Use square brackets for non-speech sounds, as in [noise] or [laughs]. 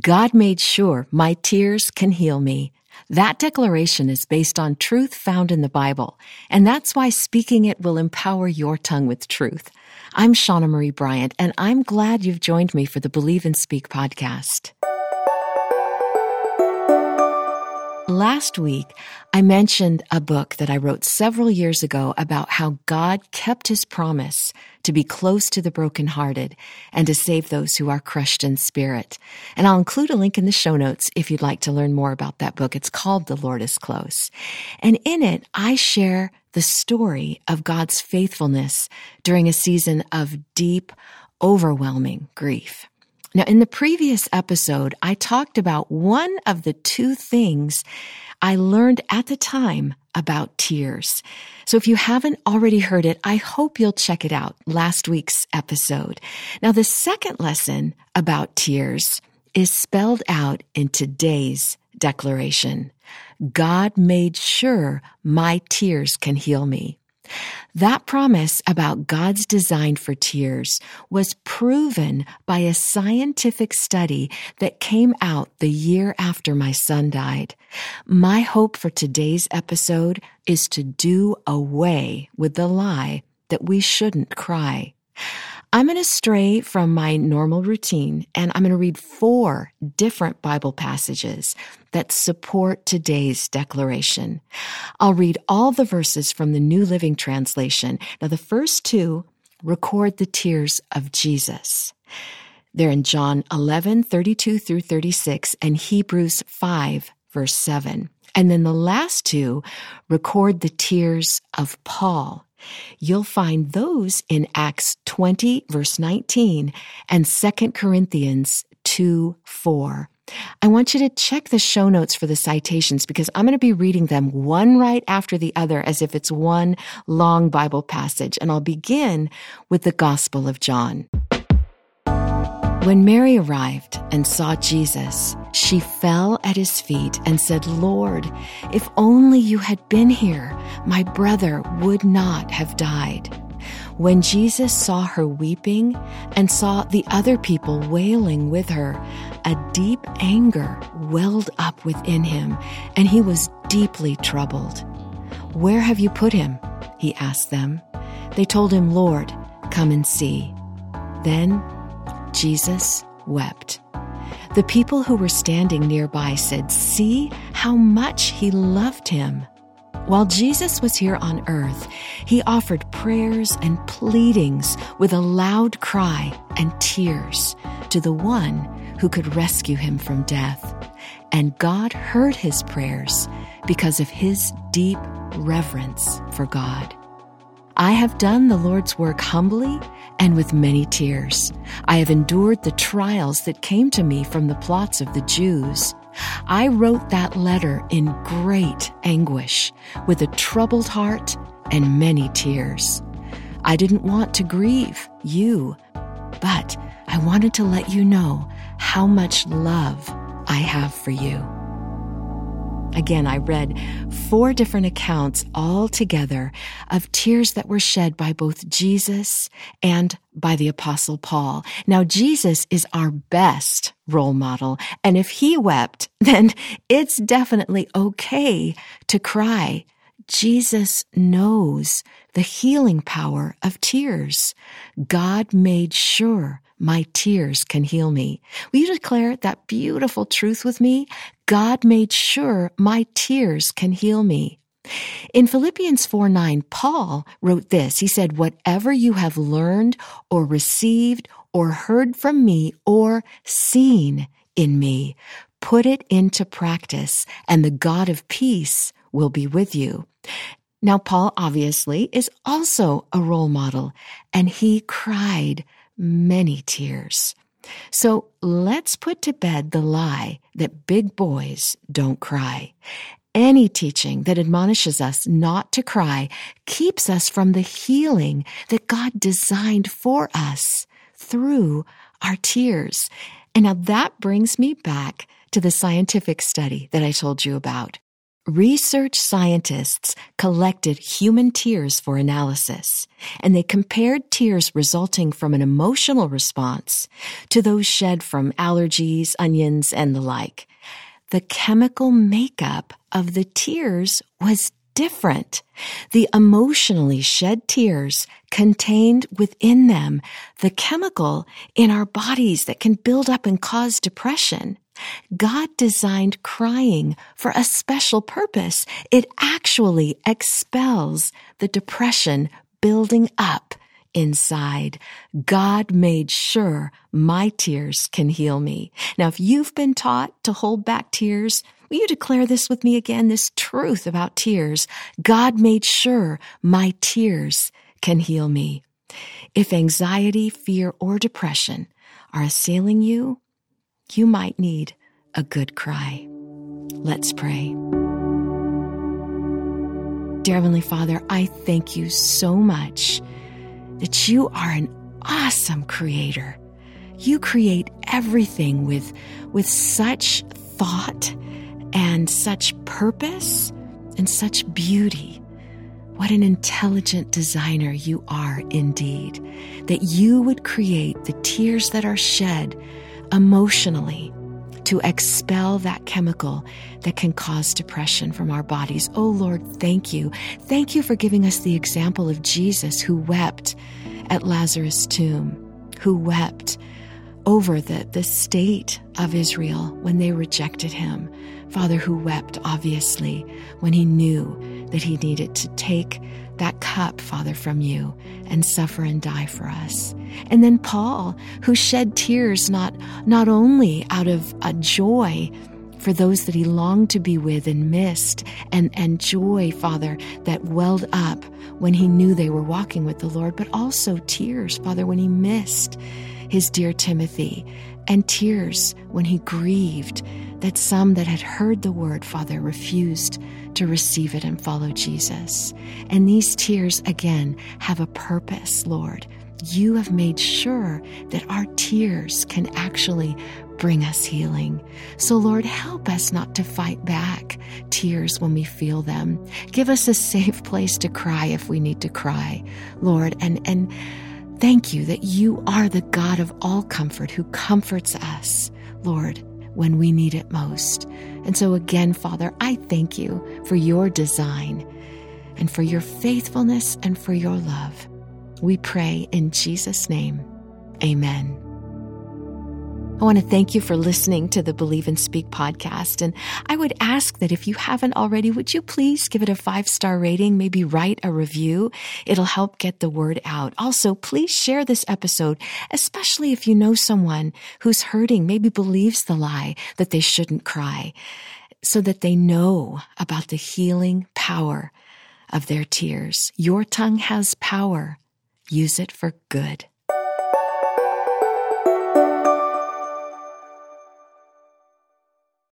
God made sure my tears can heal me. That declaration is based on truth found in the Bible, and that's why speaking it will empower your tongue with truth. I'm Shauna Marie Bryant, and I'm glad you've joined me for the Believe and Speak podcast. Last week, I mentioned a book that I wrote several years ago about how God kept his promise to be close to the brokenhearted and to save those who are crushed in spirit. And I'll include a link in the show notes if you'd like to learn more about that book. It's called The Lord is Close. And in it, I share the story of God's faithfulness during a season of deep, overwhelming grief. Now, in the previous episode, I talked about one of the two things I learned at the time about tears. So if you haven't already heard it, I hope you'll check it out, last week's episode. Now, the second lesson about tears is spelled out in today's declaration. God made sure my tears can heal me. That promise about God's design for tears was proven by a scientific study that came out the year after my son died. My hope for today's episode is to do away with the lie that we shouldn't cry. I'm going to stray from my normal routine and I'm going to read four different Bible passages that support today's declaration. I'll read all the verses from the New Living Translation. Now, the first two record the tears of Jesus. They're in John 11, 32 through 36 and Hebrews 5, verse 7. And then the last two record the tears of Paul You'll find those in Acts 20, verse 19, and 2 Corinthians 2, 4. I want you to check the show notes for the citations because I'm going to be reading them one right after the other as if it's one long Bible passage. And I'll begin with the Gospel of John. When Mary arrived and saw Jesus, she fell at his feet and said, Lord, if only you had been here, my brother would not have died. When Jesus saw her weeping and saw the other people wailing with her, a deep anger welled up within him, and he was deeply troubled. Where have you put him? He asked them. They told him, Lord, come and see. Then Jesus wept. The people who were standing nearby said, See how much he loved him. While Jesus was here on earth, he offered prayers and pleadings with a loud cry and tears to the one who could rescue him from death. And God heard his prayers because of his deep reverence for God. I have done the Lord's work humbly and with many tears. I have endured the trials that came to me from the plots of the Jews. I wrote that letter in great anguish, with a troubled heart and many tears. I didn't want to grieve you, but I wanted to let you know how much love I have for you. Again, I read four different accounts all together of tears that were shed by both Jesus and by the apostle Paul. Now, Jesus is our best role model. And if he wept, [laughs] then it's definitely okay to cry. Jesus knows the healing power of tears. God made sure my tears can heal me. Will you declare that beautiful truth with me? God made sure my tears can heal me. In Philippians 4 9, Paul wrote this. He said, Whatever you have learned or received or heard from me or seen in me, put it into practice, and the God of peace will be with you. Now, Paul obviously is also a role model, and he cried many tears. So let's put to bed the lie that big boys don't cry. Any teaching that admonishes us not to cry keeps us from the healing that God designed for us through our tears. And now that brings me back to the scientific study that I told you about. Research scientists collected human tears for analysis, and they compared tears resulting from an emotional response to those shed from allergies, onions, and the like. The chemical makeup of the tears was different. The emotionally shed tears contained within them the chemical in our bodies that can build up and cause depression. God designed crying for a special purpose. It actually expels the depression building up inside. God made sure my tears can heal me. Now, if you've been taught to hold back tears, will you declare this with me again? This truth about tears. God made sure my tears can heal me. If anxiety, fear, or depression are assailing you, you might need a good cry. Let's pray. Dear Heavenly Father, I thank you so much that you are an awesome creator. You create everything with, with such thought and such purpose and such beauty. What an intelligent designer you are indeed, that you would create the tears that are shed emotionally to expel that chemical that can cause depression from our bodies. Oh Lord, thank you. Thank you for giving us the example of Jesus who wept at Lazarus' tomb, who wept over the, the state of Israel when they rejected him. Father, who wept, obviously, when he knew that he needed to take that cup, Father, from you and suffer and die for us. And then Paul, who shed tears not, not only out of a joy for those that he longed to be with and missed, and, and joy, Father, that welled up when he knew they were walking with the Lord, but also tears, Father, when he missed his dear Timothy, and tears when he grieved that some that had heard the word, Father, refused to receive it and follow Jesus. And these tears, again, have a purpose, Lord. You have made sure that our tears can actually bring us healing. So, Lord, help us not to fight back tears when we feel them. Give us a safe [laughs] place to cry if we need to cry, Lord, and, and Thank you that you are the God of all comfort who comforts us, Lord, when we need it most. And so, again, Father, I thank you for your design and for your faithfulness and for your love. We pray in Jesus' name. Amen. I want to thank you for listening to the Believe and Speak podcast. And I would ask that if you haven't already, would you please give it a five star rating, maybe write a review? It'll help get the word out. Also, please share this episode, especially if you know someone who's hurting, maybe believes the lie that they shouldn't cry, so that they know about the healing power of their tears. Your tongue has power. Use it for good.